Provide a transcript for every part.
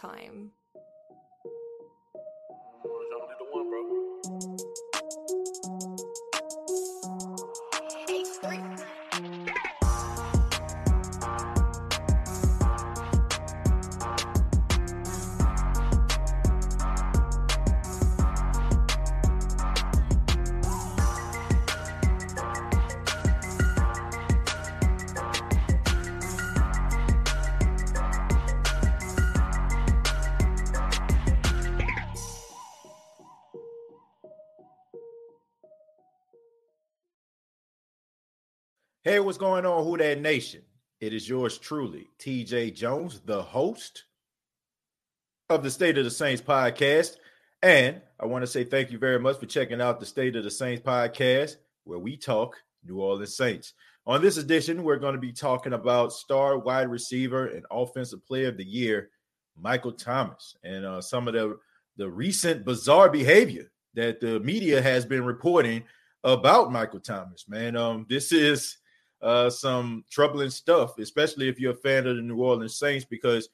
time. Hey, what's going on, Who Dat Nation? It is yours truly, TJ Jones, the host of the State of the Saints podcast. And I want to say thank you very much for checking out the State of the Saints podcast, where we talk New Orleans Saints. On this edition, we're going to be talking about star wide receiver and offensive player of the year, Michael Thomas, and uh, some of the, the recent bizarre behavior that the media has been reporting about Michael Thomas. Man, um, this is uh, some troubling stuff, especially if you're a fan of the New Orleans Saints, because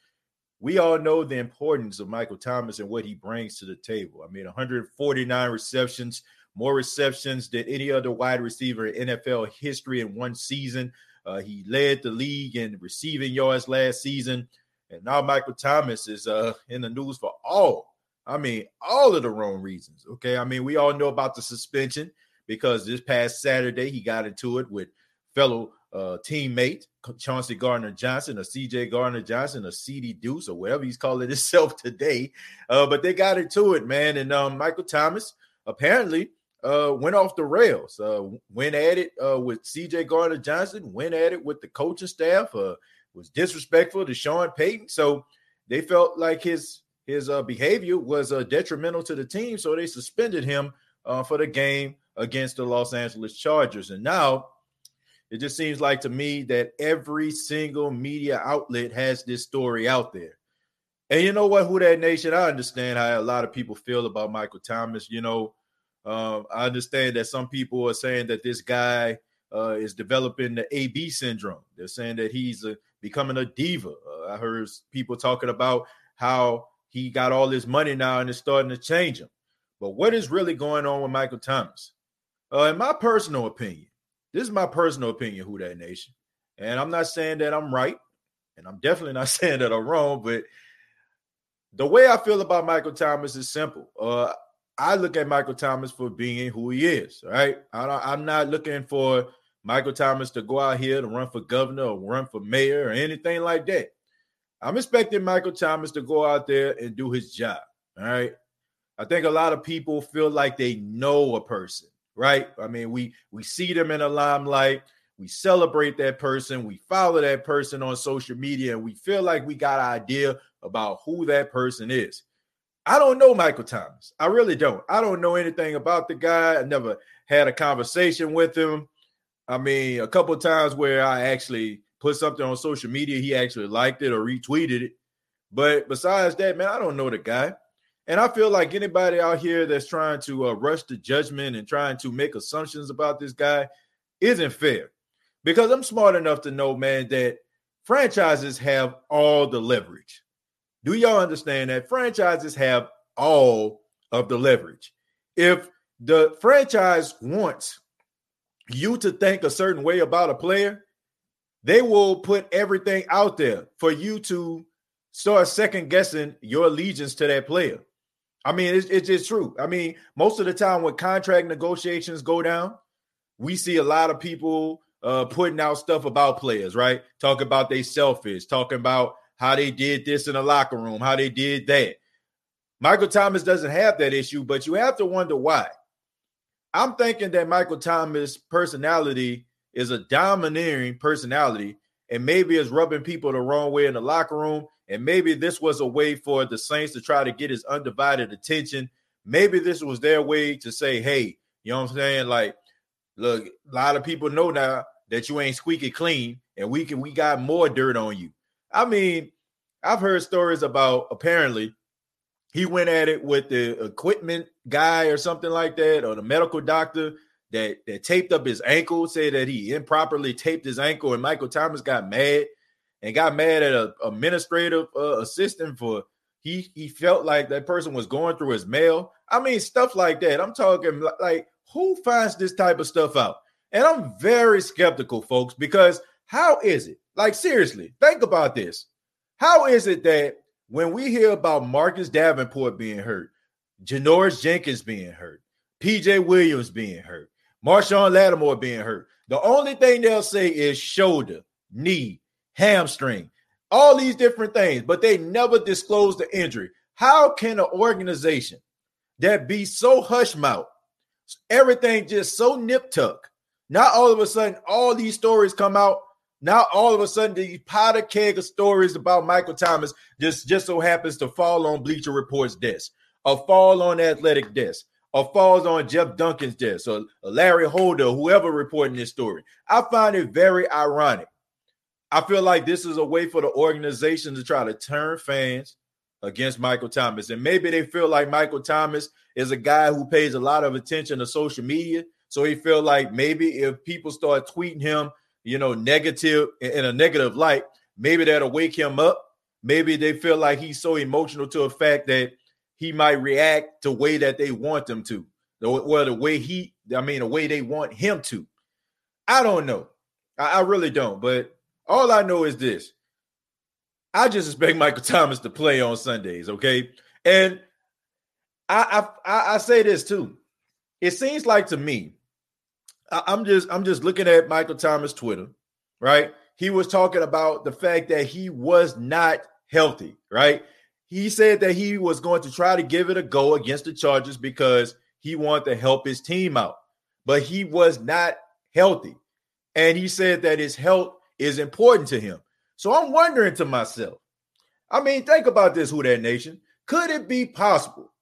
we all know the importance of Michael Thomas and what he brings to the table. I mean, 149 receptions, more receptions than any other wide receiver in NFL history in one season. Uh, he led the league in receiving yards last season. And now Michael Thomas is uh, in the news for all, I mean, all of the wrong reasons. Okay. I mean, we all know about the suspension because this past Saturday he got into it with – fellow uh, teammate, Chauncey Gardner Johnson, or CJ Gardner Johnson, or CD Deuce, or whatever he's calling himself today. Uh, but they got into it, man. And um, Michael Thomas apparently uh, went off the rails, uh, went at it uh, with CJ Gardner Johnson, went at it with the coaching staff, uh, was disrespectful to Sean Payton. So they felt like his his behavior was detrimental to the team, so they suspended him for the game against the Los Angeles Chargers. And now it just seems like to me that every single media outlet has this story out there. And you know what, Who Dat Nation, I understand how a lot of people feel about Michael Thomas. You know, um, I understand that some people are saying that this guy uh, is developing the AB syndrome. They're saying that he's a, becoming a diva. Uh, I heard people talking about how he got all this money now and it's starting to change him. But what is really going on with Michael Thomas? Uh, in my personal opinion, this is my personal opinion, Who Dat Nation. And I'm not saying that I'm right, and I'm definitely not saying that I'm wrong, but the way I feel about Michael Thomas is simple. Uh, I look at Michael Thomas for being who he is, right? I, am not looking for Michael Thomas to go out here to run for governor or run for mayor or anything like that. I'm expecting Michael Thomas to go out there and do his job, all right? I think a lot of people feel like they know a person right? I mean, we we see them in the limelight, we celebrate that person, we follow that person on social media, and we feel like we got an idea about who that person is. I don't know Michael Thomas. I really don't. I don't know anything about the guy. I never had a conversation with him. I mean, a couple times where I actually put something on social media, he actually liked it or retweeted it. But besides that, man, I don't know the guy. And I feel like anybody out here that's trying to uh, rush the judgment and trying to make assumptions about this guy isn't fair. Because I'm smart enough to know, man, that franchises have all the leverage. Do y'all understand that franchises have all of the leverage? If the franchise wants you to think a certain way about a player, they will put everything out there for you to start second guessing your allegiance to that player. I mean, it's, it's just true. I mean, most of the time when contract negotiations go down, we see a lot of people uh, putting out stuff about players, right? Talk about they selfish, talking about how they did this in the locker room, how they did that. Michael Thomas doesn't have that issue, but you have to wonder why. I'm thinking that Michael Thomas' personality is a domineering personality and maybe is rubbing people the wrong way in the locker room and maybe this was a way for the Saints to try to get his undivided attention. Maybe this was their way to say, hey, you know what I'm saying? Like, look, a lot of people know now that you ain't squeaky clean, and we can we got more dirt on you. I mean, I've heard stories about apparently he went at it with the equipment guy or something like that, or the medical doctor that that taped up his ankle, said that he improperly taped his ankle, and Michael Thomas got mad and got mad at a administrative uh, assistant for he he felt like that person was going through his mail. I mean, stuff like that. I'm talking like who finds this type of stuff out? And I'm very skeptical, folks, because how is it? Like, seriously, think about this. How is it that when we hear about Marcus Davenport being hurt, Janoris Jenkins being hurt, PJ Williams being hurt, Marshon Lattimore being hurt, the only thing they'll say is shoulder, knee, hamstring, all these different things, but they never disclose the injury. How can an organization that be so hush mouth, everything just so nip tuck, not all of a sudden all these stories come out now all of a sudden the powder keg of stories about Michael Thomas just just so happens to fall on Bleacher Report's desk, or fall on Athletic desk, or falls on Jeff Duncan's desk, or Larry Holder, whoever reporting this story. I find it very ironic. I feel like this is a way for the organization to try to turn fans against Michael Thomas. And maybe they feel like Michael Thomas is a guy who pays a lot of attention to social media. So he feel like maybe if people start tweeting him you know, negative in a negative light, maybe that'll wake him up. Maybe they feel like he's so emotional to a fact that he might react the way that they want him to, or the way he, I mean, the way they want him to. I don't know. I, I really don't. But all I know is this: I just expect Michael Thomas to play on Sundays. Okay, and I I, I say this too. It seems like to me I'm just I'm just looking at Michael Thomas Twitter, right? He was talking about the fact that he was not healthy, right? He said that he was going to try to give it a go against the Chargers because he wanted to help his team out, but he was not healthy. And he said that his health is important to him. So I'm wondering to myself, I mean, think about this, Who Dat Nation. Could it be possible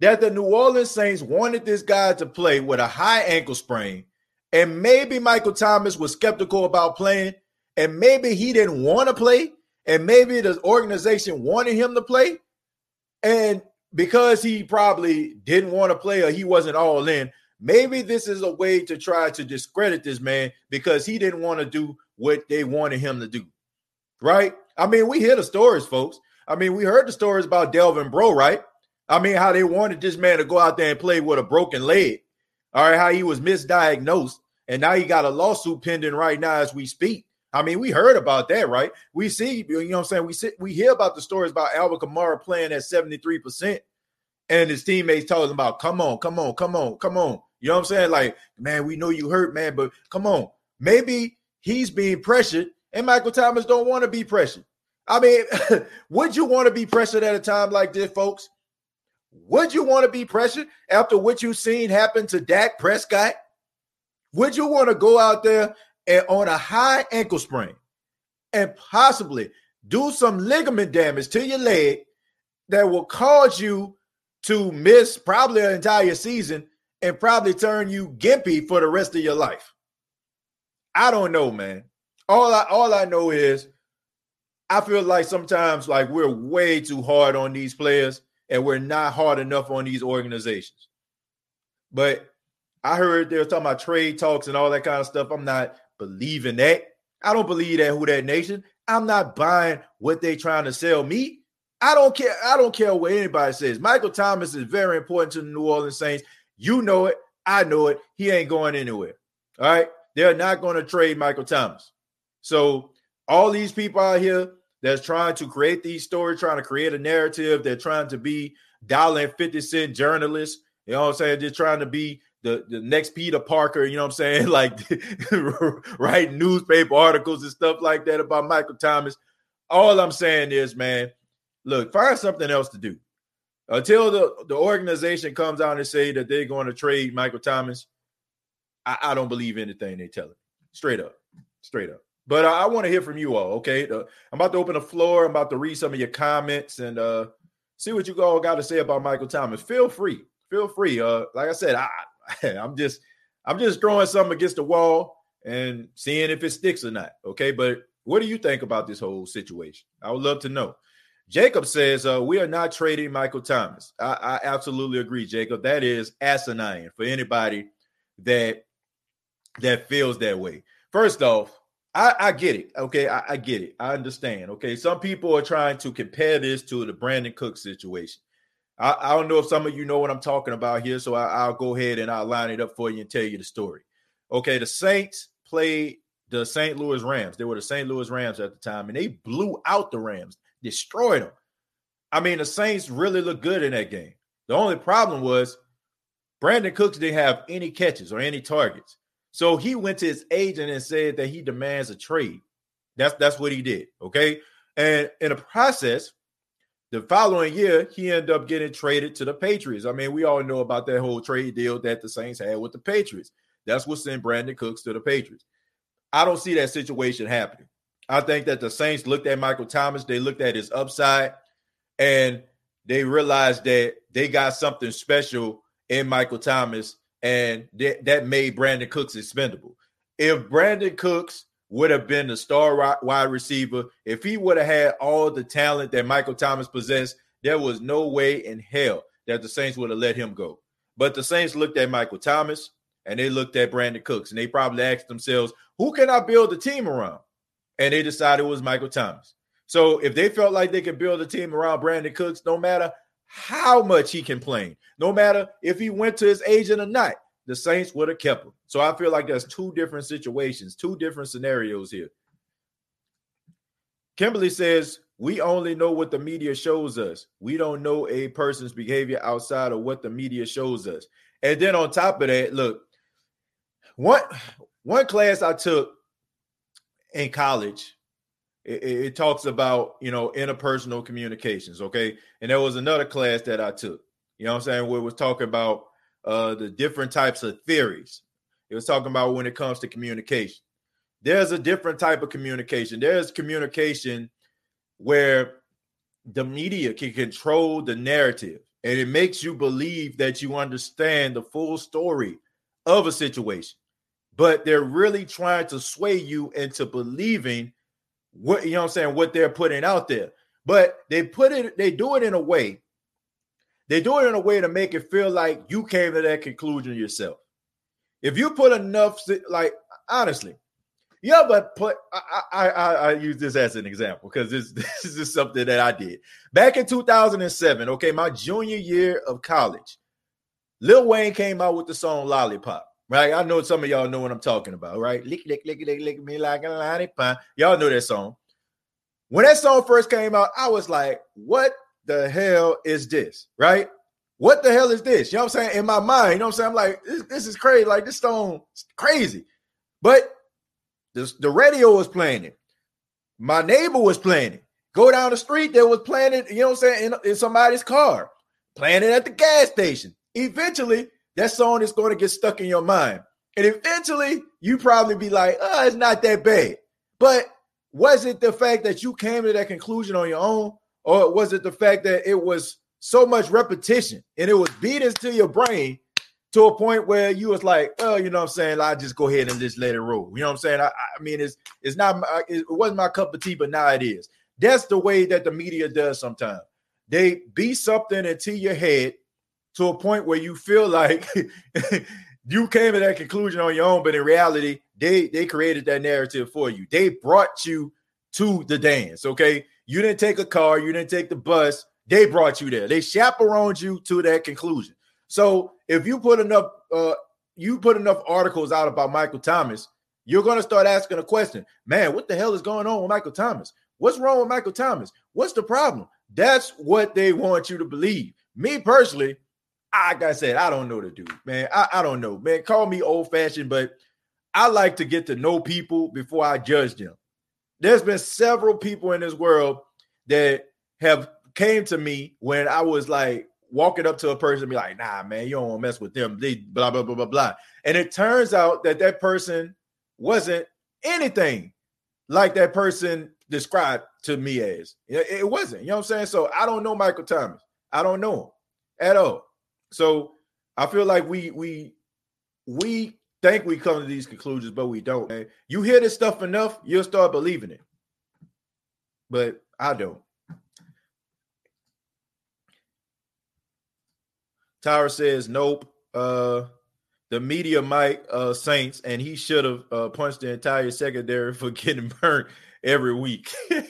that the New Orleans Saints wanted this guy to play with a high ankle sprain and maybe Michael Thomas was skeptical about playing, and maybe he didn't want to play, and maybe the organization wanted him to play. And because he probably didn't want to play or he wasn't all in, maybe this is a way to try to discredit this man because he didn't want to do what they wanted him to do. Right? I mean, we hear the stories, folks. I mean, we heard the stories about Delvin Breaux, right? I mean, how they wanted this man to go out there and play with a broken leg. All right, how he was misdiagnosed, and now he got a lawsuit pending right now as we speak. I mean, we heard about that, right? We see, you know what I'm saying? We see, we hear about the stories about Alvin Kamara playing at 73%, and his teammates telling him about, come on, come on, come on, come on. You know what I'm saying? Like, man, we know you hurt, man, but come on. Maybe he's being pressured, and Michael Thomas don't want to be pressured. I mean, would you want to be pressured at a time like this, folks? Would you want to be pressured after what you've seen happen to Dak Prescott? Would you want to go out there and on a high ankle sprain and possibly do some ligament damage to your leg that will cause you to miss probably an entire season and probably turn you gimpy for the rest of your life? I don't know, man. All I all I know is I feel like sometimes like we're way too hard on these players and we're not hard enough on these organizations. But I heard they were talking about trade talks and all that kind of stuff. I'm not believing that. I don't believe that who dat nation. I'm not buying what they're trying to sell me. I don't care. I don't care what anybody says. Michael Thomas is very important to the New Orleans Saints. You know it. I know it. He ain't going anywhere. All right. They're not going to trade Michael Thomas. So all these people out here that's trying to create these stories, trying to create a narrative. They're trying to be dollar and 50 cent journalists. You know what I'm saying? They're trying to be the, the next Peter Parker, you know what I'm saying? Like write newspaper articles and stuff like that about Michael Thomas. All I'm saying is, man, look, find something else to do. Until the, the organization comes out and say that they're going to trade Michael Thomas, I, I don't believe anything they tell it. Straight up. Straight up. But uh, I want to hear from you all. Okay, uh, I'm about to open the floor. I'm about to read some of your comments and uh, see what you all got to say about Michael Thomas. Feel free. Feel free. Uh, like I said, I, I'm just I'm just throwing something against the wall and seeing if it sticks or not. Okay, but what do you think about this whole situation? I would love to know. Jacob says uh, we are not trading Michael Thomas. I, I absolutely agree, Jacob. That is asinine for anybody that that feels that way. First off, I, I get it. Okay, I, I, get it. I understand. Okay, some people are trying to compare this to the Brandin Cook situation. I, I don't know if some of you know what I'm talking about here, so I, will go ahead and I'll line it up for you and tell you the story. Okay, the Saints played the St. Louis Rams. They were the St. Louis Rams at the time, and they blew out the Rams, destroyed them. I mean, the Saints really looked good in that game. The only problem was Brandin Cooks didn't have any catches or any targets. So he went to his agent and said that he demands a trade. That's that's what he did. Okay. And in the process, the following year, he ended up getting traded to the Patriots. I mean, we all know about that whole trade deal that the Saints had with the Patriots. That's what sent Brandin Cooks to the Patriots. I don't see that situation happening. I think that the Saints looked at Michael Thomas, they looked at his upside, and they realized that they got something special in Michael Thomas and that, that made Brandin Cooks expendable. If Brandin Cooks would have been the star wide receiver, if he would have had all the talent that Michael Thomas possessed, there was no way in hell that the Saints would have let him go. But the Saints looked at Michael Thomas and they looked at Brandin Cooks and they probably asked themselves, who can I build a team around? And they decided it was Michael Thomas. So if they felt like they could build a team around Brandon Cooks, no matter how much he complained. No matter if he went to his agent or not, the Saints would have kept him. So I feel like there's two different situations, two different scenarios here. Kimberly says, We only know what the media shows us. We don't know a person's behavior outside of what the media shows us. And then on top of that, look, one one class I took in college it, it, talks about you know interpersonal communications okay? And there was another class that i took you know i'm saying? Where it was talking about uh the different types of theories. It was talking about when it comes to communication. There's a different type of communication. There's communication where the media can control the narrative and it makes you believe that you understand the full story of a situation. But they're really trying to sway you into believing what you know I'm saying, what they're putting out there. But they put it, they do it in a way, they do it in a way to make it feel like you came to that conclusion yourself. If you put enough, like honestly, yeah, but put I, I I, I use this as an example because this this is something that I did back in 2007. Okay, my junior year of college, Lil Wayne came out with the song "Lollipop." Right? I know some of y'all know what I'm talking about, right? Lick, lick, lick, lick, lick me like a lollipop. Y'all know that song. When that song first came out, I was like, what the hell is this, right? What the hell is this? You know what I'm saying? In my mind, you know what I'm saying? I'm like, this, this is crazy. Like, this song crazy. But this, the radio was playing it. My neighbor was playing it. Go down the street, there was playing it, you know what I'm saying, in, in somebody's car, playing it at the gas station. Eventually, that song is going to get stuck in your mind. And eventually you probably be like, oh, it's not that bad. But was it the fact that you came to that conclusion on your own? Or was it the fact that it was so much repetition and it was beat into your brain to a point where you was like, oh, you know what I'm saying? I just go ahead and just let it roll. You know what I'm saying? I, I mean, it's it's not it wasn't my cup of tea, but now it is. That's the way that the media does sometimes. They beat something into your head to a point where you feel like you came to that conclusion on your own, but in reality, they they created that narrative for you. They brought you to the dance. Okay, you didn't take a car, you didn't take the bus. They brought you there. They chaperoned you to that conclusion. So if you put enough, uh, you put enough articles out about Michael Thomas, you're going to start asking a question. Man, what the hell is going on with Michael Thomas? What's wrong with Michael Thomas? What's the problem? That's what they want you to believe. Me personally, like I said, I don't know the dude, man. I, I don't know, man. Call me old fashioned, but I like to get to know people before I judge them. There's been several people in this world that have came to me when I was like walking up to a person and be like, nah, man, you don't want to mess with them. They blah, blah, blah, blah, blah. And it turns out that that person wasn't anything like that person described to me as. It wasn't. You know what I'm saying? So I don't know Michael Thomas. I don't know him at all. So I feel like we we we think we come to these conclusions, but we don't. Man. You hear this stuff enough, you'll start believing it. But I don't. Tyra says, nope. Uh the media might uh, Saints, and he should have uh, punched the entire secondary for getting burnt every week. uh,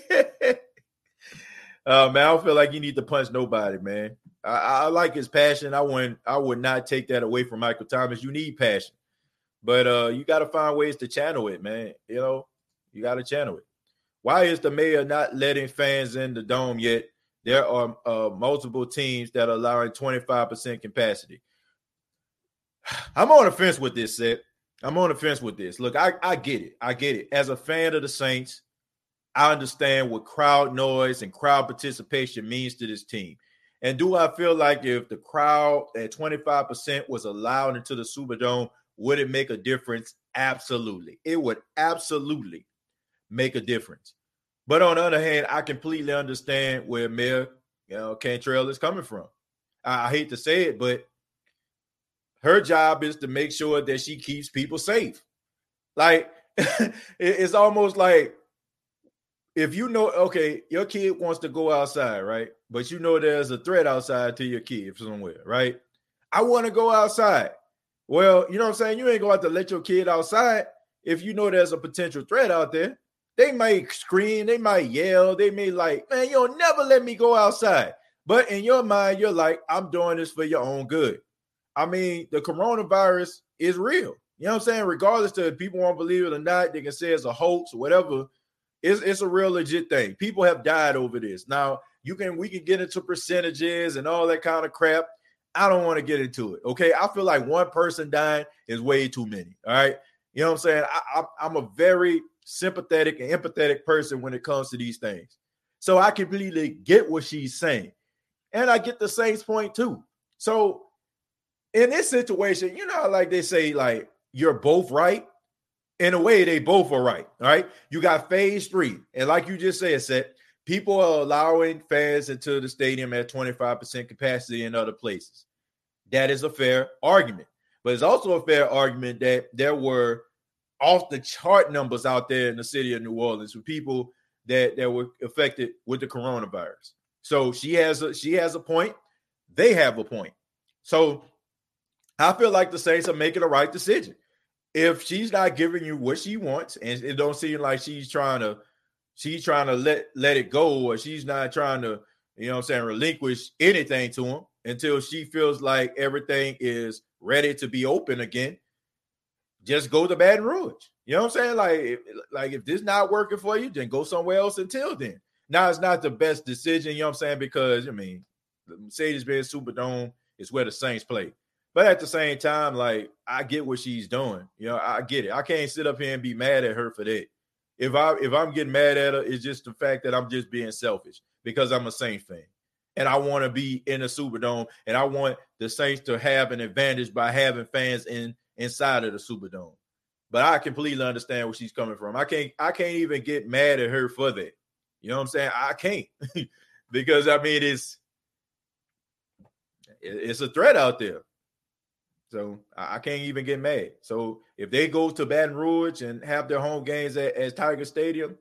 man, I don't feel like you need to punch nobody, man. I, I, like his passion. I wouldn't, I would not take that away from Michael Thomas. You need passion, but uh, you got to find ways to channel it, man. You know, you got to channel it. Why is the mayor not letting fans in the dome yet? There are uh, multiple teams that are allowing 25% capacity. I'm on the fence with this, Seth. I'm on the fence with this. Look, I, I get it. I get it. As a fan of the Saints, I understand what crowd noise and crowd participation means to this team. And do I feel like if the crowd at 25% was allowed into the Superdome, would it make a difference? Absolutely. It would absolutely make a difference. But on the other hand, I completely understand where Mayor you know, Cantrell is coming from. I, I hate to say it, but her job is to make sure that she keeps people safe. Like it's almost like if you know, okay, your kid wants to go outside, right? But you know there's a threat outside to your kid somewhere, right? I want to go outside. Well, you know what I'm saying? You ain't going to let your kid outside if you know there's a potential threat out there. They might scream, they might yell, they may like, man, you'll never let me go outside. But in your mind, you're like, I'm doing this for your own good. I mean, the coronavirus is real. You know what I'm saying? Regardless to if people won't believe it or not, they can say it's a hoax or whatever. It's, it's a real legit thing. People have died over this. Now, you can we can get into percentages and all that kind of crap. I don't want to get into it. Okay. I feel like one person dying is way too many. All right. You know what I'm saying? I, I, I'm a very sympathetic and empathetic person when it comes to these things. So I completely get what she's saying. And I get the Saints point too. So in this situation, you know, like they say, like you're both right. In a way, they both are right. Right. You got phase three. And like you just said, Seth, people are allowing fans into the stadium at 25% capacity in other places. That is a fair argument. But it's also a fair argument that there were off the chart numbers out there in the city of New Orleans for people that, that were affected with the coronavirus. So she has a she has a point. They have a point. So I feel like the Saints are making the right decision. If she's not giving you what she wants, and it don't seem like she's trying to, she's trying to let let it go, or she's not trying to, you know, I'm saying, relinquish anything to him until she feels like everything is ready to be open again. Just go to Baton Rouge. You know what I'm saying? Like, like if this not working for you, then go somewhere else until then. Now it's not the best decision, you know what I'm saying? Because I mean, the Mercedes-Benz Superdome is where the Saints play. But at the same time, like I get what she's doing. You know, I get it. I can't sit up here and be mad at her for that. If I if I'm getting mad at her, it's just the fact that I'm just being selfish because I'm a Saints fan. And I want to be in the Superdome and I want the Saints to have an advantage by having fans in inside of the Superdome. But I completely understand where she's coming from. I can't I can't even get mad at her for that. You know what I'm saying? I can't because I mean it's it's a threat out there. So I can't even get mad. So if they go to Baton Rouge and have their home games at, at Tiger Stadium,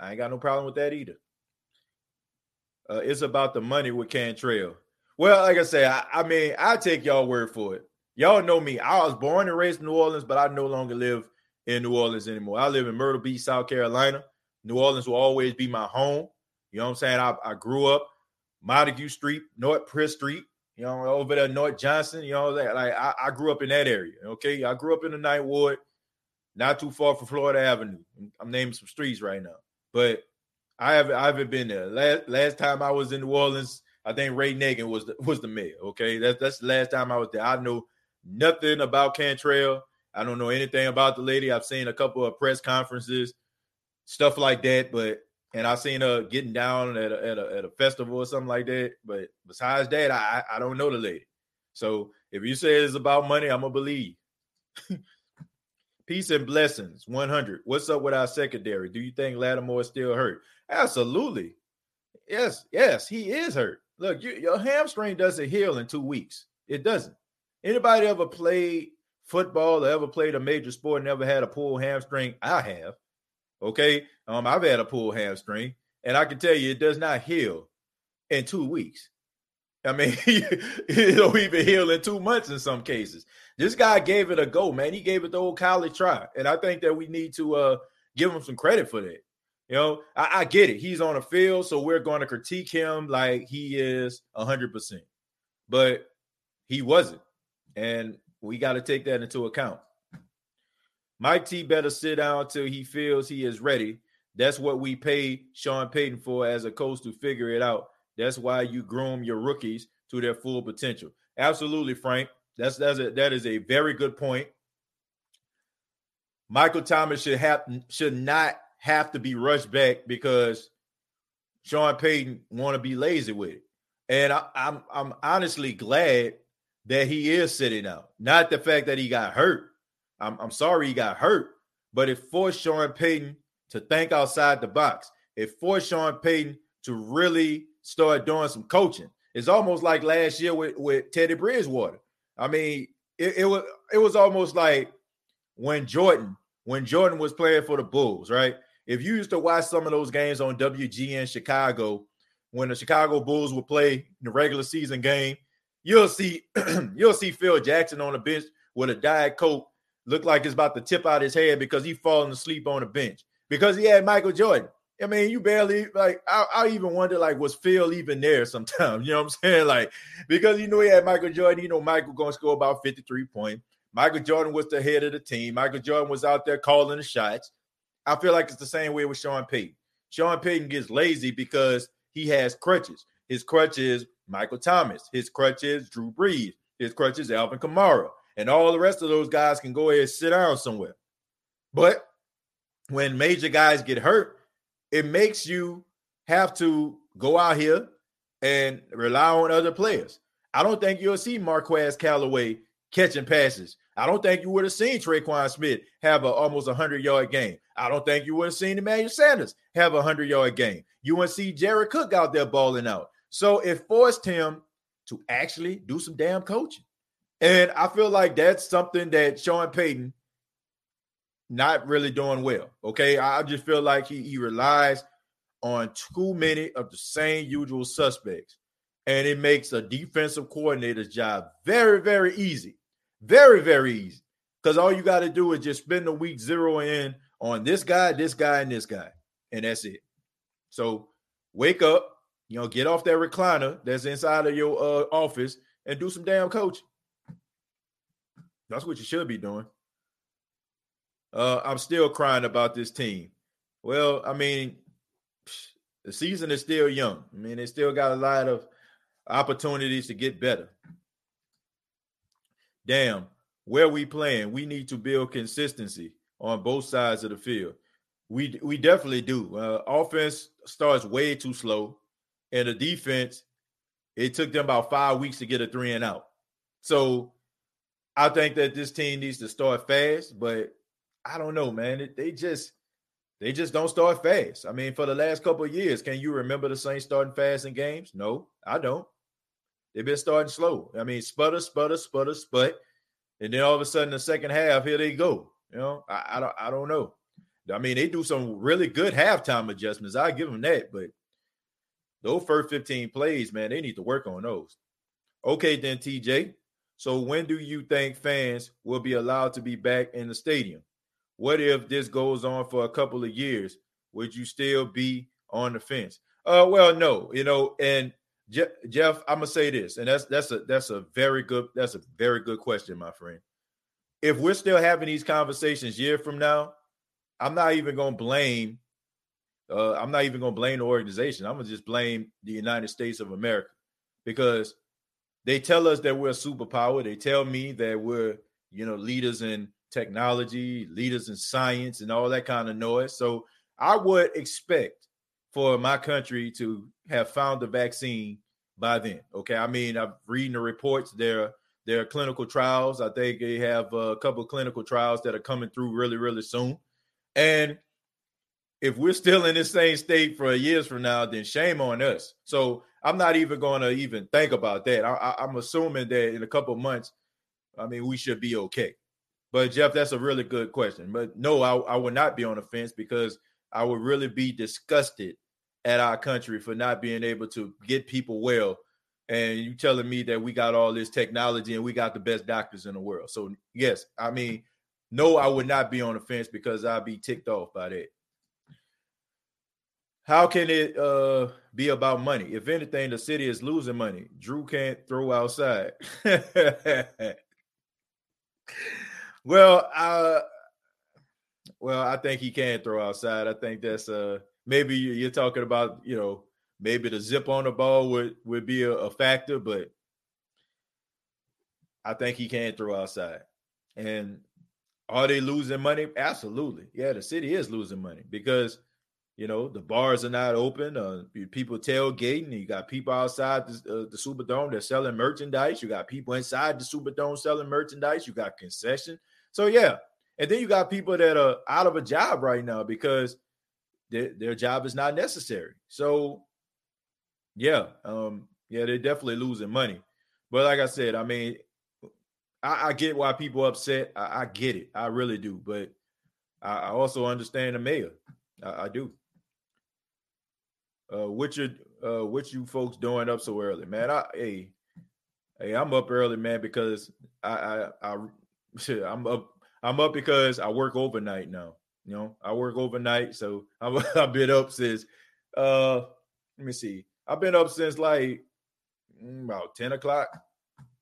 I ain't got no problem with that either. Uh, it's about the money with Cantrell. Well, like I say, I, I mean, I take y'all word for it. Y'all know me. I was born and raised in New Orleans, but I no longer live in New Orleans anymore. I live in Myrtle Beach, South Carolina. New Orleans will always be my home. You know what I'm saying? I, I grew up Montague Street, North Priss Street you know, over there, North Johnson, you know, like I, I grew up in that area. Okay. I grew up in the Ninth Ward, not too far from Florida Avenue. I'm naming some streets right now. But I haven't I haven't been there. Last last time I was in New Orleans, I think Ray Nagin was the was the mayor. Okay. That's that's the last time I was there. I know nothing about Cantrell. I don't know anything about the lady. I've seen a couple of press conferences, stuff like that, but and I seen her getting down at a, at a, at a festival or something like that. But besides that, I I don't know the lady. So if you say it's about money, I'm gonna believe. Peace and blessings. 100. What's up with our secondary? Do you think Lattimore is still hurt? Absolutely. Yes, yes, he is hurt. Look, you, your hamstring doesn't heal in two weeks. It doesn't. Anybody ever played football or ever played a major sport and ever had a pulled hamstring? I have. Okay. Um, I've had a pulled hamstring, and I can tell you it does not heal in two weeks. I mean, it'll even heal in two months in some cases. This guy gave it a go, man. He gave it the old college try, and I think that we need to uh, give him some credit for that. You know, I, I get it. He's on the field, so we're going to critique him like he is hundred percent, but he wasn't, and we got to take that into account. Mike T better sit down till he feels he is ready. That's what we pay Sean Payton for as a coach to figure it out. That's why you groom your rookies to their full potential. Absolutely, Frank. That's that's a, that is a very good point. Michael Thomas should have should not have to be rushed back because Sean Payton want to be lazy with it. And I, I'm I'm honestly glad that he is sitting out. Not the fact that he got hurt. I'm, I'm sorry he got hurt, but it forced Sean Payton to think outside the box. It forced Sean Payton to really start doing some coaching. It's almost like last year with, with Teddy Bridgewater. I mean, it, it was it was almost like when Jordan when Jordan was playing for the Bulls, right? If you used to watch some of those games on WGN Chicago, when the Chicago Bulls would play the regular season game, you'll see you'll see Phil Jackson on the bench with a diet coke, look like it's about to tip out his head because he's falling asleep on the bench because he had Michael Jordan. I mean, you barely like. I, I, even wonder, like, was Phil even there sometimes? You know what I'm saying? Like, because you know he had Michael Jordan. You know, Michael going to score about 53 points. Michael Jordan was the head of the team. Michael Jordan was out there calling the shots. I feel like it's the same way with Sean Payton. Sean Payton gets lazy because he has crutches. His crutch is Michael Thomas. His crutch is Drew Brees. His crutch is Alvin Kamara. And all the rest of those guys can go ahead and sit down somewhere. But when major guys get hurt, it makes you have to go out here and rely on other players. I don't think you'll see Marquez Callaway catching passes. I don't think you would have seen Tre'Quan Smith have a almost 100 yard game. I don't think you would have seen Emmanuel Sanders have a 100 yard game. You to see Jared Cook out there balling out. So it forced him to actually do some damn coaching. And I feel like that's something that Sean Payton not really doing well. Okay. I just feel like he, he relies on too many of the same usual suspects. And it makes a defensive coordinator's job very, very easy. Very, very easy. Because all you got to do is just spend the week zero in on this guy, this guy, and this guy. And that's it. So wake up, you know, get off that recliner that's inside of your uh, office and do some damn coaching. That's what you should be doing. Uh, I'm still crying about this team. Well, I mean, the season is still young. I mean, they still got a lot of opportunities to get better. Damn, where we playing, we need to build consistency on both sides of the field. We we definitely do. Uh, offense starts way too slow, and the defense, it took them about five weeks to get a three and out. So I think that this team needs to start fast, but I don't know, man. It, they just they just don't start fast. I mean, for the last couple of years, can you remember the Saints starting fast in games? No, I don't. They've been starting slow. I mean, sputter, sputter, sputter, sput, and then all of a sudden, the second half, here they go. You know, I, I don't, I don't know. I mean, they do some really good halftime adjustments. I give them that, but those first 15 plays, man, they need to work on those. Okay, then, TJ. So, when do you think fans will be allowed to be back in the stadium? What if this goes on for a couple of years? Would you still be on the fence? Uh, well, no, you know, and Je- Jeff, I'm gonna say this, and that's that's a that's a very good that's a very good question, my friend. If we're still having these conversations year from now, I'm not even gonna blame. Uh, I'm not even gonna blame the organization. I'm gonna just blame the United States of America because they tell us that we're a superpower. They tell me that we're you know leaders in technology, leaders in science, and all that kind of noise. So I would expect for my country to have found the vaccine by then. Okay, I mean, I'm reading the reports. There, there are clinical trials. I think they have a couple clinical trials that are coming through really, really soon. And if we're still in this same state for years from now, then shame on us. So I'm not even going to even think about that. I, am assuming that in a couple months, I mean, we should be okay. But Jeff, that's a really good question. But no, I, I would not be on the fence because I would really be disgusted at our country for not being able to get people well and you telling me that we got all this technology and we got the best doctors in the world. So yes, I mean, no, I would not be on the fence because I'd be ticked off by that. How can it uh, be about money? If anything, the city is losing money. Drew can't throw outside. well, uh, well, I think he can throw outside. I think that's uh maybe you're talking about, you know, maybe the zip on the ball would would be a, a factor, but I think he can throw outside. And are they losing money? Absolutely. Yeah, the city is losing money because you know the bars are not open. Uh, people tailgating. You got people outside the, uh, the Superdome. They're selling merchandise. You got people inside the Superdome selling merchandise. You got concession. So yeah, and then you got people that are out of a job right now because their, their job is not necessary. So yeah, um, yeah, they're definitely losing money. But like I said, I mean, I, I get why people upset. I, I, get it. I really do. But I, I also understand the mayor. I, do. Uh, what you uh, what you folks doing up so early, man? I hey, hey, I'm up early, man, because I I, I'm up I'm up because I work overnight now. You know, I work overnight, so I'm, I've been up since uh let me see. I've been up since like mm, about 10 o'clock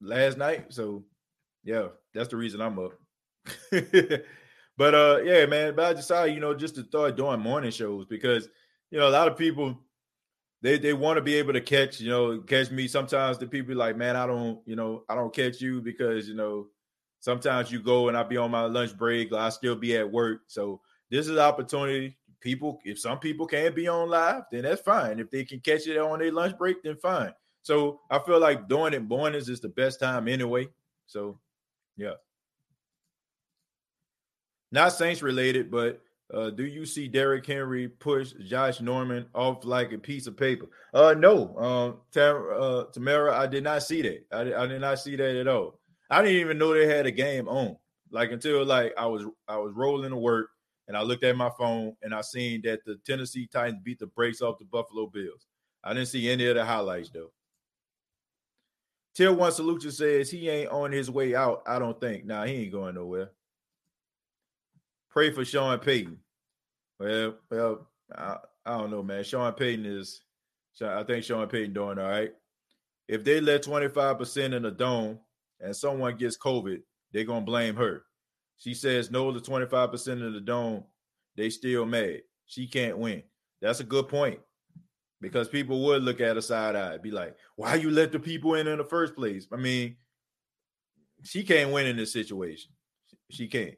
last night. So yeah, that's the reason I'm up. but uh yeah, man, but I decided, you know, just to start doing morning shows because you know a lot of people they they want to be able to catch, you know, catch me. Sometimes the people like, man, I don't, you know, I don't catch you because you know, sometimes you go and I'll be on my lunch break, I'll still be at work. So this is opportunity people, if some people can't be on live, then that's fine. If they can catch it on their lunch break, then fine. So I feel like doing it mornings is the best time anyway. So yeah. Not Saints related, but uh, do you see Derrick Henry push Josh Norman off like a piece of paper? Uh, no, um, Tam- uh, Tamara, I did not see that. I, I did not see that at all. I didn't even know they had a game on. Like until like I was I was rolling to work and I looked at my phone and I seen that the Tennessee Titans beat the brakes off the Buffalo Bills. I didn't see any of the highlights though. Tier one solution says he ain't on his way out. I don't think. Nah, he ain't going nowhere. Pray for Sean Payton. Well, well, I, I don't know, man. Sean Payton is. I think Sean Payton doing all right. If they let 25% in the dome and someone gets COVID, they're gonna blame her. She says no to 25% of the dome. They still mad. She can't win. That's a good point because people would look at her side eye, be like, why you let the people in in the first place? I mean, she can't win in this situation. She can't.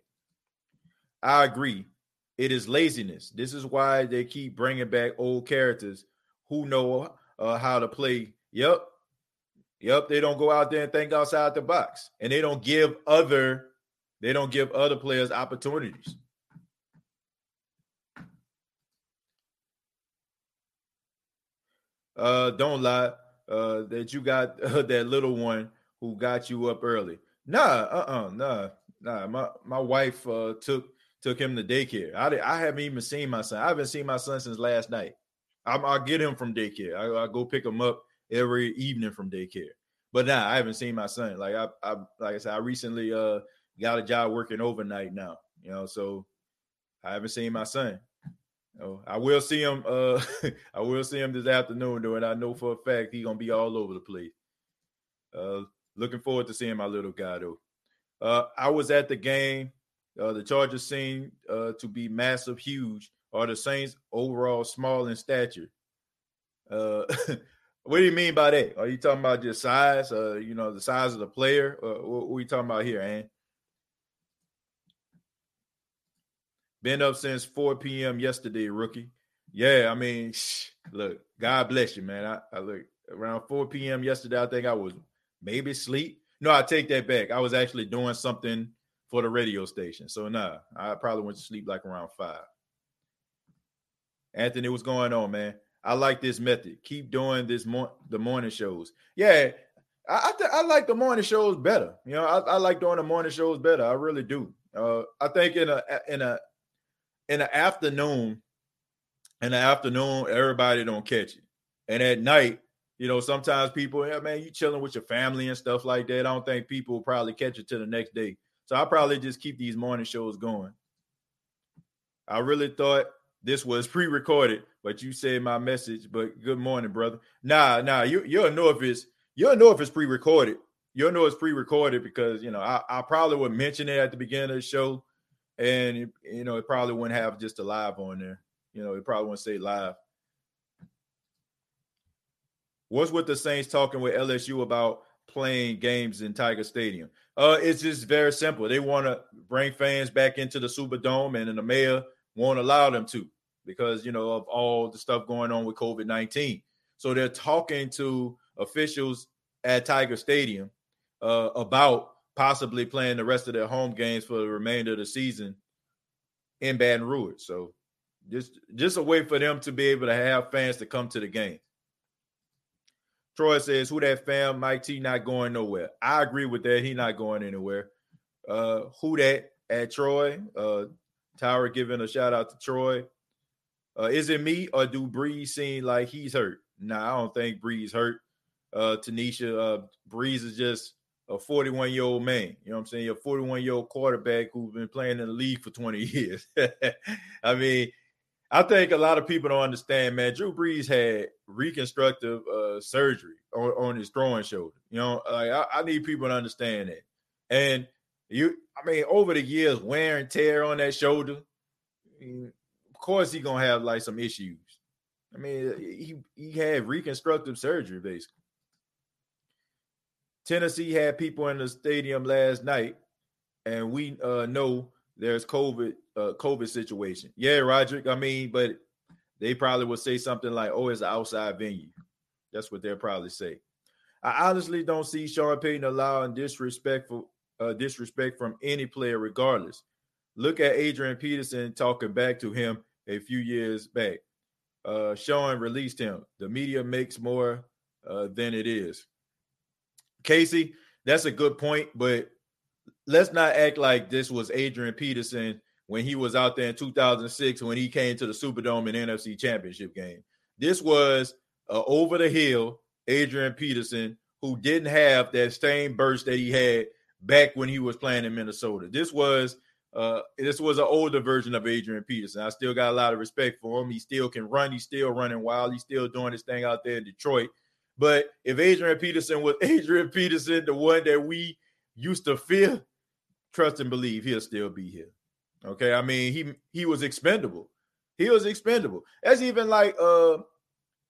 I agree. It is laziness. This is why they keep bringing back old characters who know uh, how to play. Yep. Yep. They don't go out there and think outside the box and they don't give other they don't give other players opportunities. Uh, don't lie uh, that you got uh, that little one who got you up early. Nah, uh-uh, nah, nah. My my wife uh, took took him to daycare. I I haven't even seen my son. I haven't seen my son since last night. i will get him from daycare. I, I go pick him up every evening from daycare. But now nah, I haven't seen my son. Like I, I like I said, I recently uh got a job working overnight now. You know, so I haven't seen my son. I will see him. Uh, I will see him this afternoon, though, and I know for a fact he's gonna be all over the place. Uh, looking forward to seeing my little guy though. Uh, I was at the game. Uh, the Chargers seem uh, to be massive, huge. Are the Saints overall small in stature? Uh, what do you mean by that? Are you talking about just size? Uh, you know, the size of the player? Uh, what, are you talking about here, Ann? Been up since 4 p.m. yesterday, rookie. Yeah, I mean, look, God bless you, man. I, I look around 4 p.m. yesterday. I think I was maybe sleep. No, I take that back. I was actually doing something for the radio station. So nah, I probably went to sleep like around five. Anthony, what's going on, man? I like this method. Keep doing this the morning shows. Yeah, I I, th- I, like the morning shows better. You know, I, I, like doing the morning shows better. I really do. Uh, I think in a in a in the afternoon, in the afternoon, everybody don't catch it. And at night, you know, sometimes people, yeah, man, you chilling with your family and stuff like that. I don't think people will probably catch it to the next day. So I'll probably just keep these morning shows going. I really thought this was pre-recorded, but you said my message. But good morning, brother. Nah, nah, you you'll know if it's you'll know if it's pre-recorded. You'll know it's pre-recorded because you know I, I probably would mention it at the beginning of the show, and it, you know it probably wouldn't have just a live on there. You know, it probably wouldn't say live. What's with the Saints talking with LSU about playing games in Tiger Stadium? Uh, it's just very simple. They want to bring fans back into the Superdome, and the mayor won't allow them to because you know of all the stuff going on with COVID nineteen. So they're talking to officials at Tiger Stadium uh, about possibly playing the rest of their home games for the remainder of the season in Baton Rouge. So just just a way for them to be able to have fans to come to the game. Troy says, "Who that fam? Mike T not going nowhere." I agree with that. He not going anywhere. Uh, who that at Troy? Uh, Tower giving a shout out to Troy. Uh, is it me or do Brees seem like he's hurt? Nah, I don't think Brees hurt. Uh, Tanisha, uh, Brees is just a 41 year old man. You know what I'm saying? A 41 year old quarterback who's been playing in the league for 20 years. I mean, I think a lot of people don't understand, man. Drew Brees had reconstructive uh, surgery on, on, his throwing shoulder. You know, like I, I, need people to understand that. And you, I mean, over the years, wear and tear on that shoulder. Course, he's gonna have like some issues. I mean, he he had reconstructive surgery basically. Tennessee had people in the stadium last night, and we uh, know there's COVID uh, COVID situation. Yeah, Roderick. I mean, but they probably would say something like, "Oh, it's an outside venue." That's what they'll probably say. I honestly don't see Sean Payton allowing disrespectful uh, disrespect from any player, regardless. Look at Adrian Peterson talking back to him a few years back. Uh, Sean released him. The media makes more uh, than it is. Casey, that's a good point, but let's not act like this was Adrian Peterson when he was out there in 2006 when he came to the Superdome and NFC Championship game. This was uh, over the hill Adrian Peterson who didn't have that same burst that he had back when he was playing in Minnesota. This was uh, this was an older version of Adrian Peterson. I still got a lot of respect for him. He still can run. He's still running wild. He's still doing his thing out there in Detroit. But if Adrian Peterson was Adrian Peterson, the one that we used to fear, trust and believe he'll still be here. Okay, I mean he he was expendable. He was expendable. That's even like uh,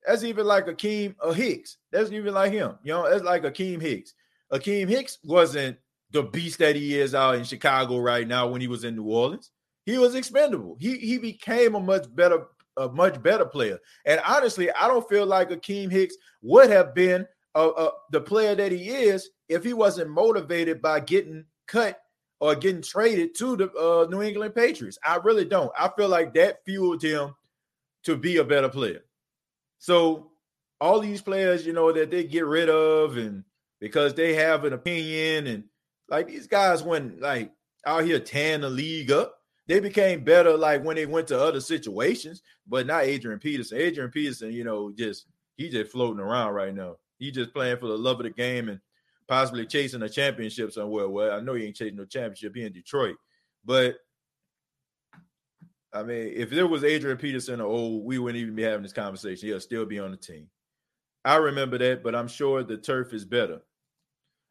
that's even like Akiem uh, Hicks. That's even like him. You know, that's like Akiem Hicks. Akiem Hicks wasn't the beast that he is out in Chicago right now when he was in New Orleans. He was expendable. He he became a much better a much better player. And honestly, I don't feel like Akiem Hicks would have been uh, uh, the player that he is if he wasn't motivated by getting cut or getting traded to the uh, New England Patriots. I really don't. I feel like that fueled him to be a better player. So all these players, you know, that they get rid of and because they have an opinion and like these guys went like out here tearing the league up. They became better like when they went to other situations, but not Adrian Peterson. Adrian Peterson, you know, just he just floating around right now. He just playing for the love of the game and possibly chasing a championship somewhere. Well, I know he ain't chasing no championship. He in Detroit, but I mean, if there was Adrian Peterson or oh, we wouldn't even be having this conversation. He'll still be on the team. I remember that, but I'm sure the turf is better.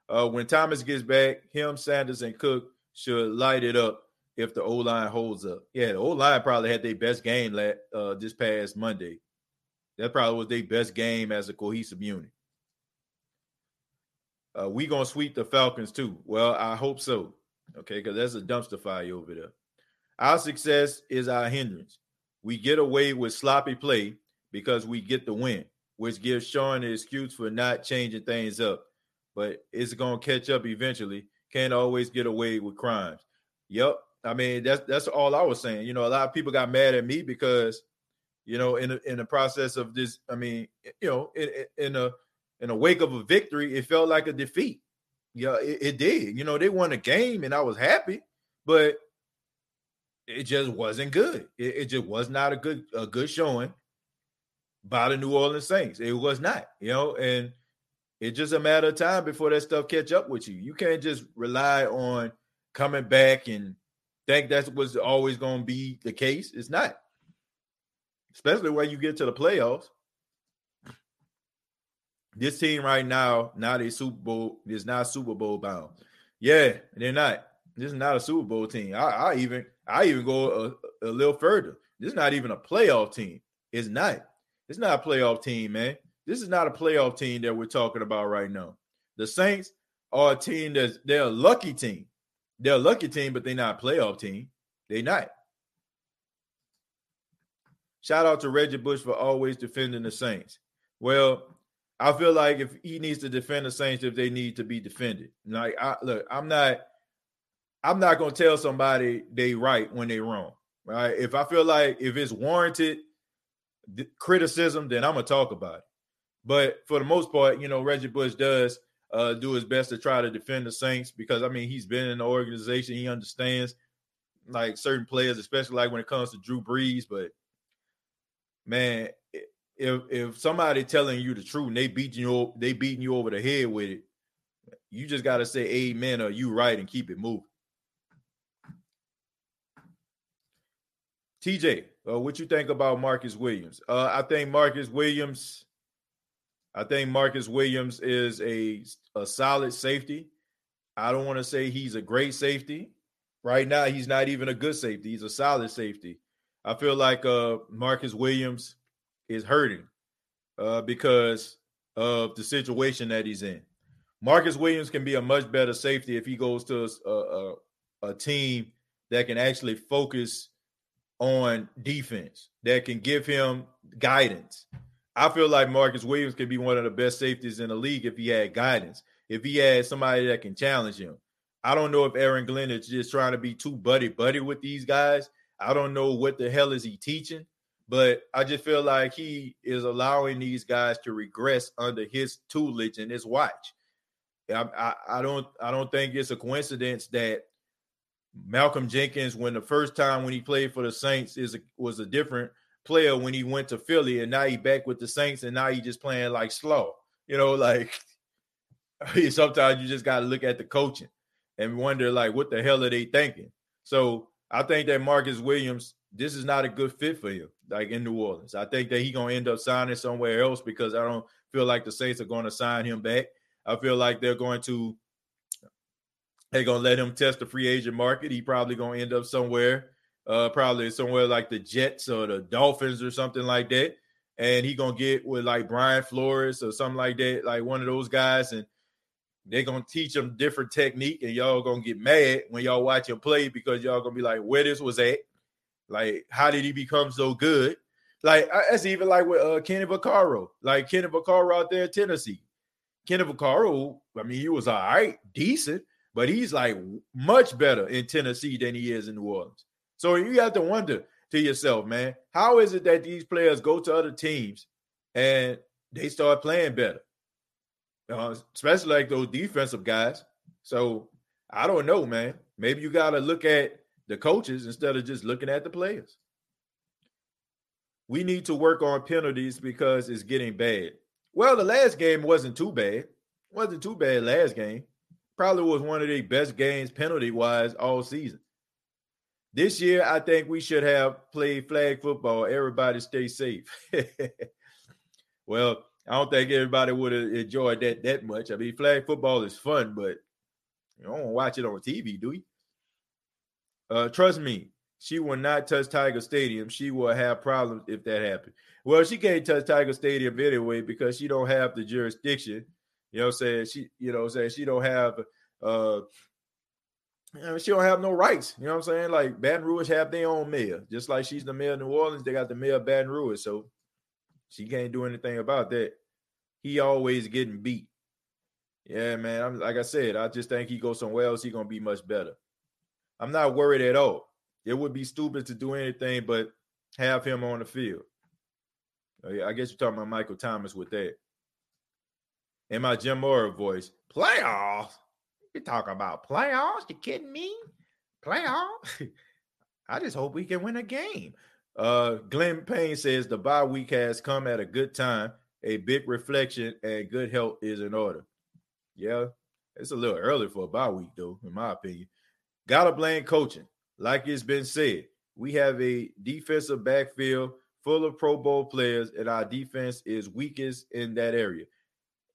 Uh, when Thomas gets back, him, Sanders, and Cook should light it up if the O line holds up. Yeah, the O line probably had their best game uh, this past Monday. That probably was their best game as a cohesive unit. Uh, we gonna sweep the Falcons too. Well, I hope so. Okay, because that's a dumpster fire over there. Our success is our hindrance. We get away with sloppy play because we get the win, which gives Sean the excuse for not changing things up but it's gonna catch up eventually. Can't always get away with crimes. Yep. I mean, that's that's all I was saying. You know, a lot of people got mad at me because, you know, in a, in the process of this, I mean, you know, in, in a in a wake of a victory, it felt like a defeat. Yeah, it, it did. You know, they won a game and I was happy, but it just wasn't good. It, it, just was not a good a good showing. by the New Orleans Saints. It was not, you know, and it's just a matter of time before that stuff catch up with you. You can't just rely on coming back and think that's what's always going to be the case. It's not, especially when you get to the playoffs. This team right now, not a Super Bowl, is not Super Bowl bound. Yeah, they're not. This is not a Super Bowl team. I, I even I even go a, a, little further. This is not even a playoff team. It's not. It's not a playoff team, man. This is not a playoff team that we're talking about right now. The Saints are a team that's they're a lucky team. They're a lucky team, but they're not a playoff team. They're not. Shout out to Reggie Bush for always defending the Saints. Well, I feel like if he needs to defend the Saints if they need to be defended. Like I look, I'm not I'm not gonna tell somebody they right when they wrong. Right. If I feel like if it's warranted criticism, then I'm gonna talk about it. But for the most part, you know, Reggie Bush does uh, do his best to try to defend the Saints because I mean he's been in the organization, he understands like certain players, especially like when it comes to Drew Brees. But man, if if somebody telling you the truth and they beating you they beating you over the head with it, you just got to say amen or you right and keep it moving. TJ, uh, what you think about Marcus Williams? Uh, I think Marcus Williams, I think Marcus Williams is a a solid safety. I don't want to say he's a great safety. Right now, he's not even a good safety. He's a solid safety. I feel like uh, Marcus Williams is hurting uh, because of the situation that he's in. Marcus Williams can be a much better safety if he goes to a, a, a team that can actually focus on defense, that can give him guidance. I feel like Marcus Williams could be one of the best safeties in the league if he had guidance, if he had somebody that can challenge him. I don't know if Aaron Glenn is just trying to be too buddy buddy with these guys. I don't know what the hell is he teaching. But I just feel like he is allowing these guys to regress under his tutelage and his watch. I, I, I don't I don't think it's a coincidence that Malcolm Jenkins, when the first time when he played for the Saints, is a, was a different player when he went to Philly, and now he back with the Saints, and now he just playing like slow. You know, like sometimes you just got to look at the coaching and wonder like what the hell are they thinking. So I think that Marcus Williams this is not a good fit for him, like in New Orleans. I think that he's gonna end up signing somewhere else because I don't feel like the Saints are going to sign him back. I feel like they're going to they're gonna let him test the free agent market. He probably gonna end up somewhere, uh, probably somewhere like the Jets or the Dolphins or something like that. And he gonna get with like Brian Flores or something like that, like one of those guys, and they're gonna teach him different technique, and y'all gonna get mad when y'all watch him play because y'all gonna be like, where this was at like, how did he become so good? Like, that's even like with uh, Kenny Vaccaro. Like Kenny Vaccaro out there in Tennessee. Kenny Vaccaro, I mean, he was all right, decent, but he's like much better in Tennessee than he is in New Orleans. So you have to wonder to yourself, man, how is it that these players go to other teams and they start playing better? Uh, especially like those defensive guys. So I don't know, man. Maybe you got to look at the coaches instead of just looking at the players. We need to work on penalties because it's getting bad. Well, the last game wasn't too bad. Wasn't too bad last game. Probably was one of the best games penalty wise all season. This year, I think we should have played flag football. Everybody stay safe. well, I don't think everybody would have enjoyed that that much. I mean, flag football is fun, but you don't watch it on TV, do you? Uh, trust me, she will not touch Tiger Stadium. She will have problems if that happens. Well, she can't touch Tiger Stadium anyway because she don't have the jurisdiction. You know what I'm saying? She, you know what I'm saying? She don't have uh she don't have no rights. You know what I'm saying? Like Baton Rouge have their own mayor. Just like she's the mayor of New Orleans, they got the mayor of Baton Rouge. So she can't do anything about that. He always getting beat. Yeah, man. I'm like I said, I just think he goes somewhere else, he gonna be much better. I'm not worried at all. It would be stupid to do anything but have him on the field. Oh, I guess you're talking about Michael Thomas with that. In my Jim Mora voice, playoffs? You talk about playoffs? You kidding me? Playoffs? I just hope we can win a game. Uh, Glenn Payne says the bye week has come at a good time. A big reflection and good health is in order. Yeah, it's a little early for a bye week, though, in my opinion. Gotta blame coaching. Like it's been said, we have a defensive backfield full of Pro Bowl players, and our defense is weakest in that area.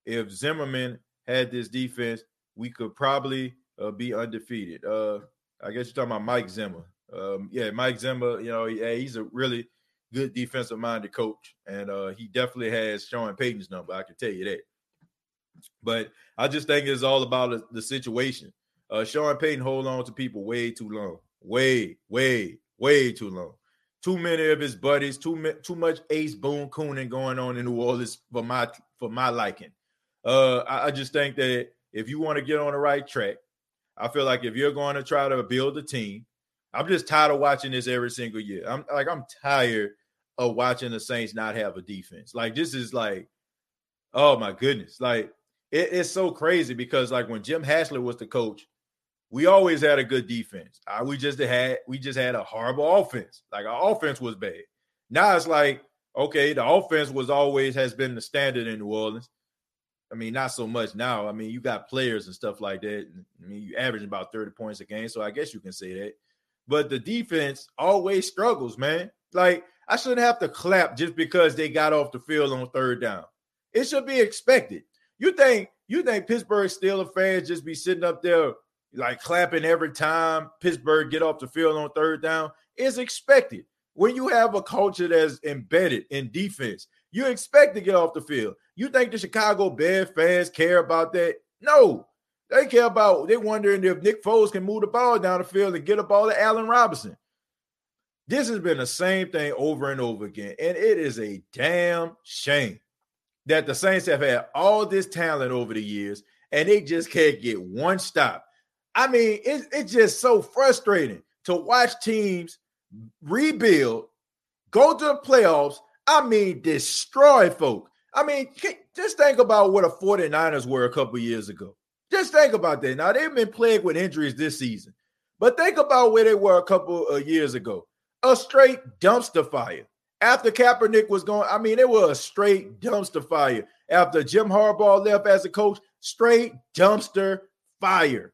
If Zimmerman had this defense, we could probably uh, be undefeated. Uh, I guess you're talking about Mike Zimmer. Um, yeah, Mike Zimmer, you know, yeah, he's a really good defensive minded coach, and uh, he definitely has Sean Payton's number. I can tell you that. But I just think it's all about the situation. Uh, Sean Payton hold on to people way too long, way, way, way too long. Too many of his buddies, too too much Ace Boone Cooning going on in New Orleans for my for my liking. Uh, I, I just think that if you want to get on the right track, I feel like if you're going to try to build a team, I'm just tired of watching this every single year. I'm like I'm tired of watching the Saints not have a defense. Like this is like, oh my goodness, like it, it's so crazy because like when Jim Haslett was the coach, we always had a good defense. Uh, we just had we just had a horrible offense. Like our offense was bad. Now it's like okay, the offense was always has been the standard in New Orleans. I mean, not so much now. I mean, you got players and stuff like that. I mean, you average about 30 points a game, so I guess you can say that. But the defense always struggles, man. Like, I shouldn't have to clap just because they got off the field on third down. It should be expected. You think you think Pittsburgh Steelers fans just be sitting up there like clapping every time Pittsburgh get off the field on third down? It's expected. When you have a culture that's embedded in defense, you expect to get off the field. You think the Chicago Bears fans care about that? No. They care about, They're wondering if Nick Foles can move the ball down the field and get a ball to Allen Robinson. This has been the same thing over and over again. And it is a damn shame that the Saints have had all this talent over the years and they just can't get one stop. I mean, it's, it's just so frustrating to watch teams rebuild, go to the playoffs, I mean, destroy folk. I mean, just think about what the 49ers were a couple years ago. Just think about that. Now, they've been plagued with injuries this season, but think about where they were a couple of years ago. A straight dumpster fire. After Kaepernick was gone, I mean, it was a straight dumpster fire. After Jim Harbaugh left as a coach, straight dumpster fire.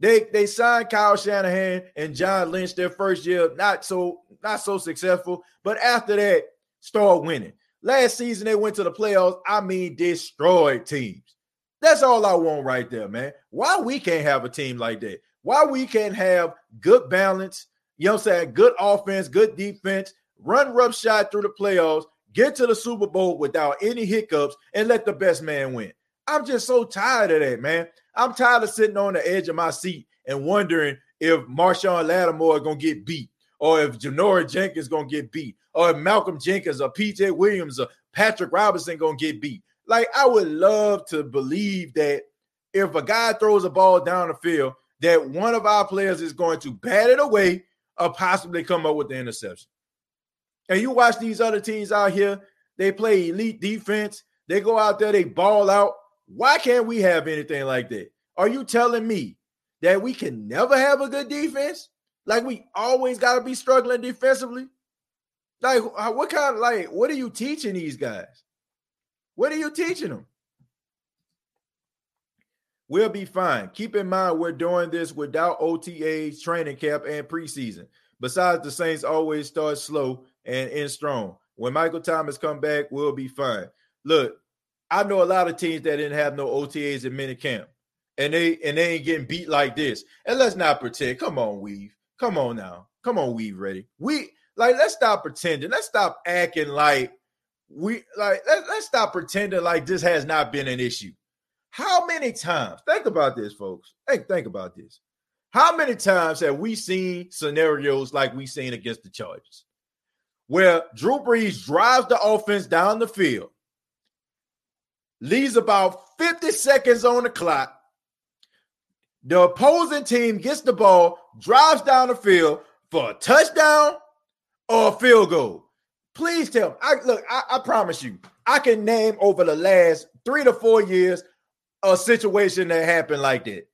They they signed Kyle Shanahan and John Lynch their first year, not so not so successful. But after that, start winning. Last season, they went to the playoffs. I mean, destroyed teams. That's all I want right there, man. Why we can't have a team like that? Why we can't have good balance, you know what I'm saying? Good offense, good defense, run rough shot through the playoffs, get to the Super Bowl without any hiccups, and let the best man win. I'm just so tired of that, man. I'm tired of sitting on the edge of my seat and wondering if Marshon Lattimore is to get beat or if Janoris Jenkins gonna get beat, or if Malcolm Jenkins or PJ Williams or Patrick Robinson gonna get beat. Like I would love to believe that if a guy throws a ball down the field, that one of our players is going to bat it away or possibly come up with the interception. And you watch these other teams out here, they play elite defense, they go out there, they ball out. Why can't we have anything like that? Are you telling me that we can never have a good defense? Like we always got to be struggling defensively. Like what kind of like what are you teaching these guys? What are you teaching them? We'll be fine. Keep in mind we're doing this without OTAs, training camp, and preseason. Besides, the Saints always start slow and end strong. When Michael Thomas come back, we'll be fine. Look, I know a lot of teams that didn't have no OTAs in mini camp, and they and they ain't getting beat like this. And let's not pretend. Come on, Weave. Come on now. Come on, we ready. We like let's stop pretending. Let's stop acting like we like let, let's stop pretending like this has not been an issue. How many times? Think about this, folks. Think, think about this. How many times have we seen scenarios like we seen against the Chargers, where Drew Brees drives the offense down the field, leaves about 50 seconds on the clock, the opposing team gets the ball, drives down the field for a touchdown or a field goal. Please tell me. I look, I, I promise you, I can name over the last three to four years a situation that happened like that.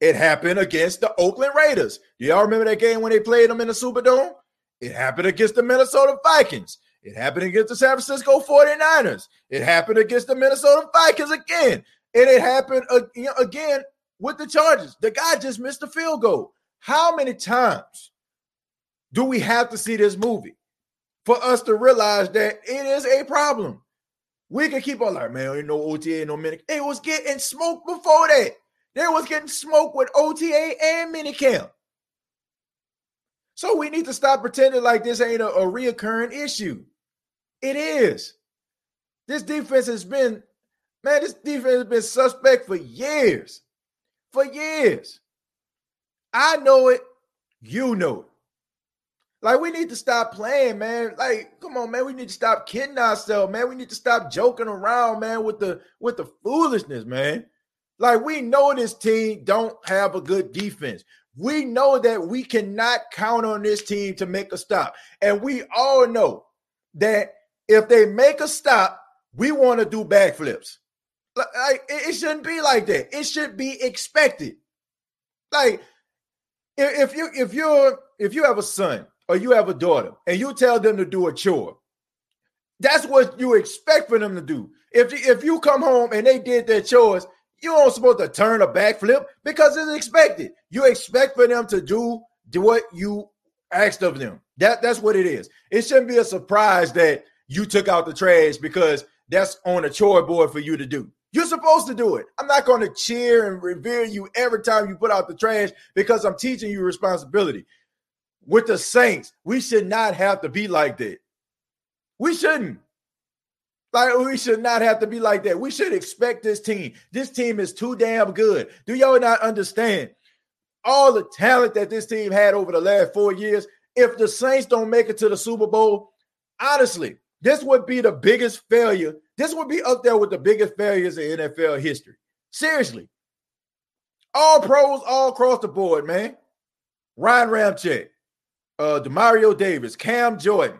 It happened against the Oakland Raiders. Do y'all remember that game when they played them in the Superdome? It happened against the Minnesota Vikings. It happened against the San Francisco 49ers. It happened against the Minnesota Vikings again. And it happened uh, again with the Chargers. The guy just missed a field goal. How many times do we have to see this movie for us to realize that it is a problem? We can keep on like, man, ain't no OTA, no mini. It was getting smoked before that. They was getting smoked with OTA and minicamp. So we need to stop pretending like this ain't a, a reoccurring issue. It is. This defense has been, man, this defense has been suspect for years. For years. I know it. You know it. Like, we need to stop playing, man. Like, come on, man. We need to stop kidding ourselves, man. We need to stop joking around, man, with the with the foolishness, man. Like, we know this team don't have a good defense. We know that we cannot count on this team to make a stop. And we all know that if they make a stop, we want to do backflips. Like it shouldn't be like that. It should be expected. Like if you if you're if you have a son or you have a daughter and you tell them to do a chore, that's what you expect for them to do. If if you come home and they did their chores, you aren't supposed to turn a backflip because it's expected. You expect for them to do, what you asked of them. That that's what it is. It shouldn't be a surprise that you took out the trash because that's on a chore board for you to do. You're supposed to do it. I'm not going to cheer and revere you every time you put out the trash because I'm teaching you responsibility. With the Saints, we should not have to be like that. We shouldn't. Like we should not have to be like that. We should expect this team. This team is too damn good. Do y'all not understand all the talent that this team had over the last four years? If the Saints don't make it to the Super Bowl, honestly, this would be the biggest failure. This would be up there with the biggest failures in NFL history. Seriously. All pros all across the board, man. Ryan Ramczyk, uh, Demario Davis, Cam Jordan,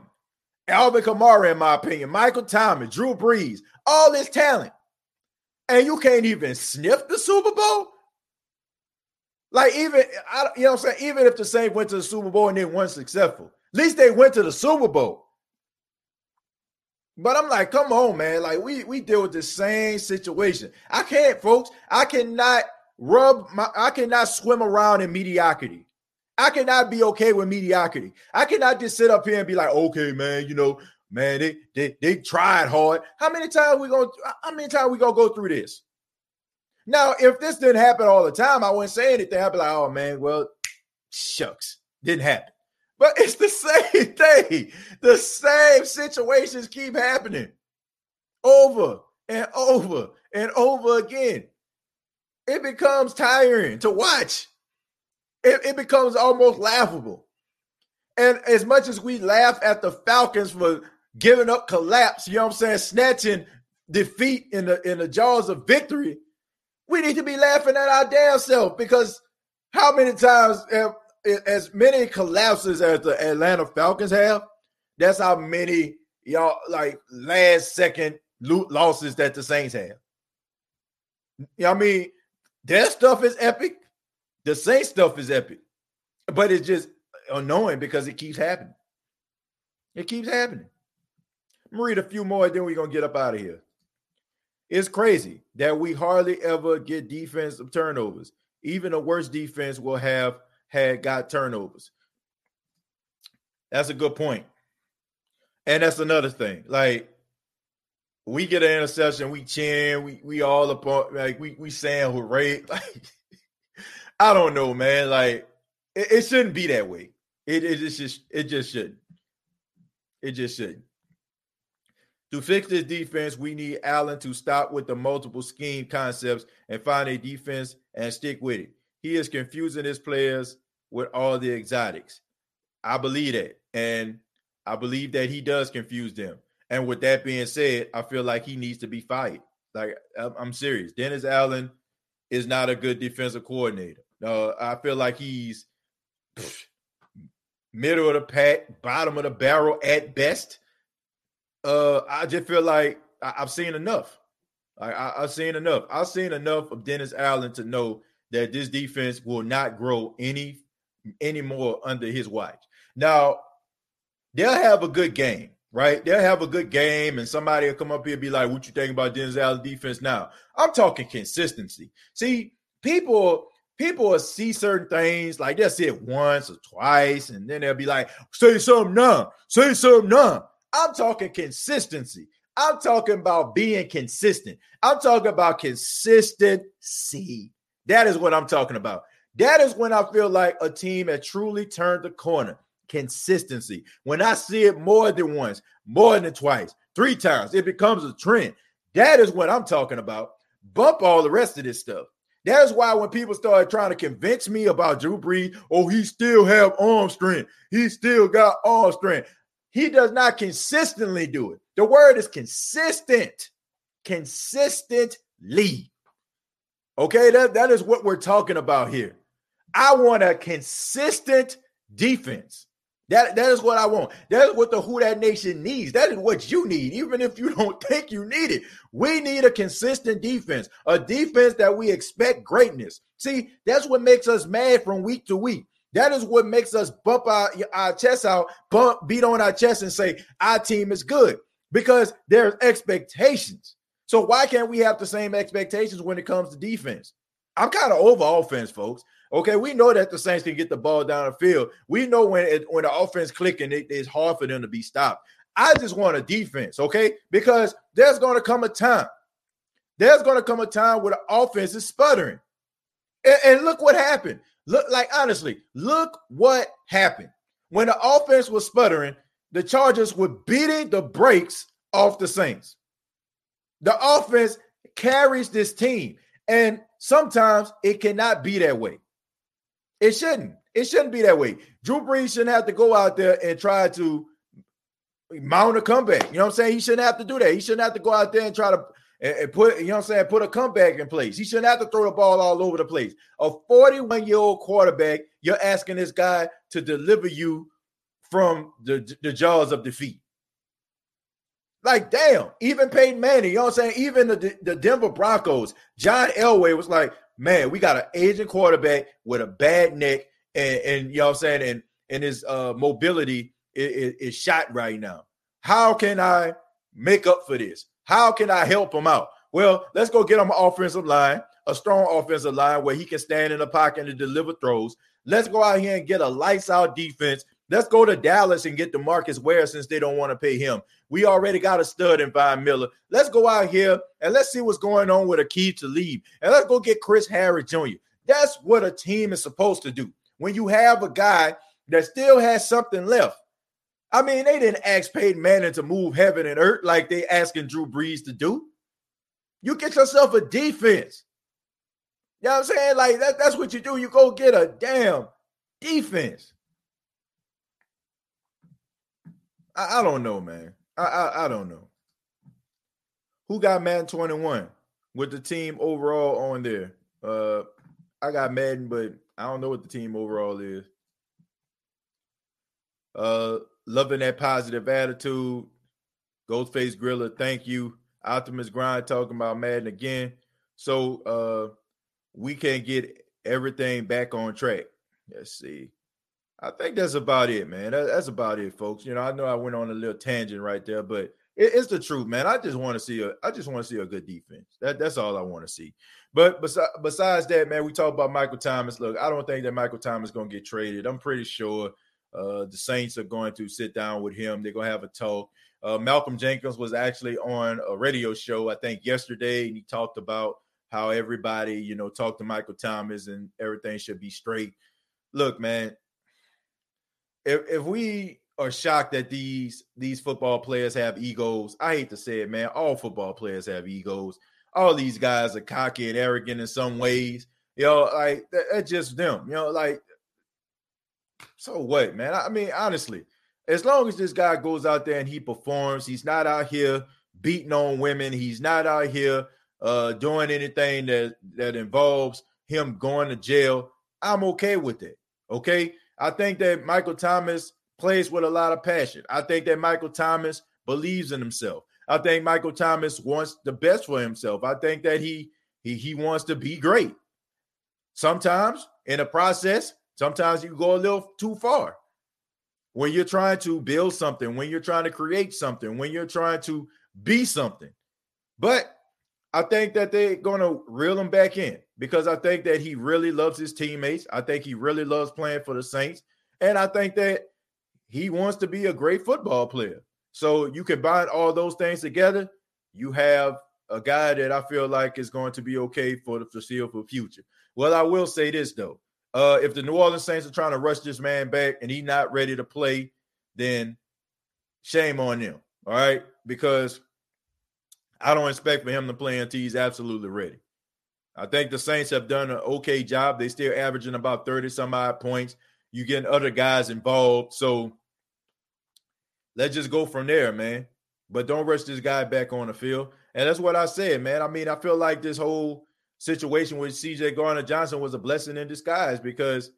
Alvin Kamara, in my opinion, Michael Thomas, Drew Brees, all this talent. And you can't even sniff the Super Bowl? Like, even, I, you know what I'm saying? Even if the Saints went to the Super Bowl and they weren't successful, at least they went to the Super Bowl. But I'm like, come on, man. Like we we deal with the same situation. I can't, folks. I cannot rub my I cannot swim around in mediocrity. I cannot be okay with mediocrity. I cannot just sit up here and be like, okay, man, you know, man, they they, they tried hard. How many times we gonna how many times we gonna go through this? Now, if this didn't happen all the time, I wouldn't say anything. I'd be like, oh man, well, shucks, didn't happen. But it's the same thing. The same situations keep happening over and over and over again. It becomes tiring to watch. It, it becomes almost laughable. And as much as we laugh at the Falcons for giving up collapse, you know what I'm saying, snatching defeat in the in the jaws of victory, we need to be laughing at our damn self because how many times have as many collapses as the Atlanta Falcons have, that's how many y'all like last second losses that the Saints have. You know what I mean? Their stuff is epic. The Saints stuff is epic. But it's just annoying because it keeps happening. It keeps happening. I'm read a few more, then we're gonna get up out of here. It's crazy that we hardly ever get defensive turnovers. Even the worst defense will have had got turnovers. That's a good point. And that's another thing. Like we get an interception, we cheering, we we all upon like we we saying hooray. Like I don't know, man. Like it, it shouldn't be that way. It it just it just shouldn't. It just shouldn't. To fix this defense, we need Allen to stop with the multiple scheme concepts and find a defense and stick with it. He is confusing his players with all the exotics. I believe that. And I believe that he does confuse them. And with that being said, I feel like he needs to be fired. Like, I'm serious. Dennis Allen is not a good defensive coordinator. No, I feel like he's middle of the pack, bottom of the barrel at best. Uh, I just feel like I, have seen enough. I, I, I've seen enough. I've seen enough of Dennis Allen to know that this defense will not grow any anymore under his watch. Now, they'll have a good game, right? They'll have a good game, and somebody will come up here and be like, "What you think about Denzel's defense now?" I'm talking consistency. See, people people will see certain things like they'll see it once or twice, and then they'll be like, "Say something now, say something now." I'm talking consistency. I'm talking about being consistent. I'm talking about consistency. That is what I'm talking about. That is when I feel like a team has truly turned the corner. Consistency. When I see it more than once, more than twice, three times, it becomes a trend. That is what I'm talking about. Bump all the rest of this stuff. That is why when people started trying to convince me about Drew Brees, oh, he still have arm strength. He still got arm strength. He does not consistently do it. The word is consistent. Consistently. Okay, that, that is what we're talking about here. I want a consistent defense. That, that is what I want. That is what the Who Dat Nation needs. That is what you need, even if you don't think you need it. We need a consistent defense, a defense that we expect greatness. See, that's what makes us mad from week to week. That is what makes us bump our, our chest out, bump, beat on our chest, and say our team is good because there's expectations. So why can't we have the same expectations when it comes to defense? I'm kind of over offense, folks. Okay, we know that the Saints can get the ball down the field. We know when it, when the offense clicking, it, it's hard for them to be stopped. I just want a defense, okay? Because there's going to come a time. There's going to come a time where the offense is sputtering. And, and look what happened. Look, like honestly, look what happened. When the offense was sputtering, the Chargers were beating the brakes off the Saints. The offense carries this team, and sometimes it cannot be that way. It shouldn't. It shouldn't be that way. Drew Brees shouldn't have to go out there and try to mount a comeback. You know what I'm saying? He shouldn't have to do that. He shouldn't have to go out there and try to and, put, you know what I'm saying, put a comeback in place. He shouldn't have to throw the ball all over the place. A 41 year old quarterback, you're asking this guy to deliver you from the, the jaws of defeat. Like, damn, even Peyton Manning, you know what I'm saying? Even the, the Denver Broncos, John Elway was like, man, we got an aging quarterback with a bad neck, and, and you know what I'm saying, and and his uh, mobility is, is shot right now. How can I make up for this? How can I help him out? Well, let's go get him an offensive line, a strong offensive line where he can stand in the pocket and deliver throws. Let's go out here and get a lights out defense. Let's go to Dallas and get Demarcus Ware since they don't want to pay him. We already got a stud in Von Miller. Let's go out here and let's see what's going on with Aqib Talib. And let's go get Chris Harris Jr. That's what a team is supposed to do. When you have a guy that still has something left. I mean, they didn't ask Peyton Manning to move heaven and earth like they asking Drew Brees to do. You get yourself a defense. You know what I'm saying? Like that, that's what you do. You go get a damn defense. I, I don't know, man. I, I, I don't know. Who got Madden 21 with the team overall on there? Uh I got Madden, but I don't know what the team overall is. Uh loving that positive attitude. Ghostface Griller, thank you. Optimus Grind talking about Madden again. So uh we can't get everything back on track. Let's see. I think that's about it, man. That, that's about it, folks. You know, I know I went on a little tangent right there, but it, it's the truth, man. I just want to see a, I just want to see a good defense. That that's all I want to see. But besides, besides that, man, we talk about Michael Thomas. Look, I don't think that Michael Thomas is going to get traded. I'm pretty sure uh, the Saints are going to sit down with him. They're going to have a talk. Uh, Malcolm Jenkins was actually on a radio show, I think, yesterday, and he talked about how everybody, you know, talked to Michael Thomas and everything should be straight. Look, man, if if we are shocked that these these football players have egos, I hate to say it, man. All football players have egos. All these guys are cocky and arrogant in some ways. You know, like that, that's just them. You know, like so what, man? I mean, honestly, as long as this guy goes out there and he performs, he's not out here beating on women. He's not out here uh, doing anything that that involves him going to jail. I'm okay with it. Okay, I think that Michael Thomas plays with a lot of passion. I think that Michael Thomas believes in himself. I think Michael Thomas wants the best for himself. I think that he he he wants to be great. Sometimes in a process, sometimes you go a little too far. when you're trying to build something, when you're trying to create something, when you're trying to be something. But I think that they're going to reel him back in because I think that he really loves his teammates. I think he really loves playing for the Saints. And I think that he wants to be a great football player. So you combine all those things together, you have a guy that I feel like is going to be okay for the foreseeable future. Well, I will say this though. Uh, if the New Orleans Saints are trying to rush this man back and he's not ready to play, then shame on them. All right. Because I don't expect for him to play until he's absolutely ready. I think the Saints have done an okay job. They still averaging about 30 some odd points. You getting other guys involved. So let's just go from there, man. But don't rush this guy back on the field. And that's what I said, man. I mean, I feel like this whole situation with CJ Gardner Johnson was a blessing in disguise because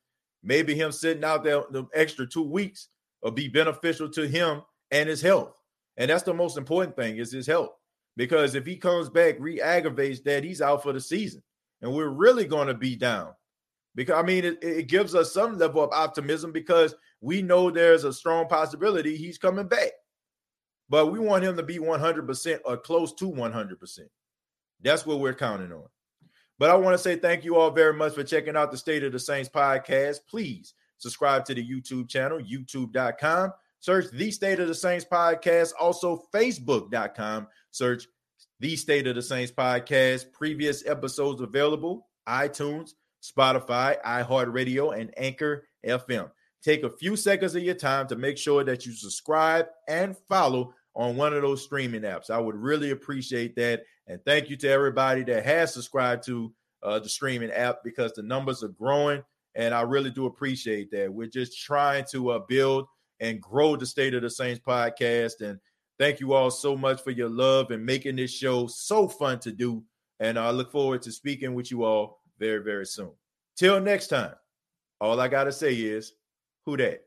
maybe him sitting out there the extra two weeks will be beneficial to him and his health. And that's the most important thing is his health. Because if he comes back, re-aggravates that, he's out for the season. And we're really going to be down. Because I mean, it, it gives us some level of optimism because we know there's a strong possibility he's coming back. But we want him to be 100% or close to 100%. That's what we're counting on. But I want to say thank you all very much for checking out the State of the Saints podcast. Please subscribe to the YouTube channel, youtube.com. Search the State of the Saints podcast. Also, facebook.com Search the State of the Saints podcast. Previous episodes available iTunes, Spotify, iHeartRadio, and Anchor FM. Take a few seconds of your time to make sure that you subscribe and follow on one of those streaming apps. I would really appreciate that. And thank you to everybody that has subscribed to uh, the streaming app because the numbers are growing. And I really do appreciate that. We're just trying to uh, build and grow the State of the Saints podcast. And Thank you all so much for your love and making this show so fun to do. And I look forward to speaking with you all very, very soon. Till next time, all I got to say is, who that?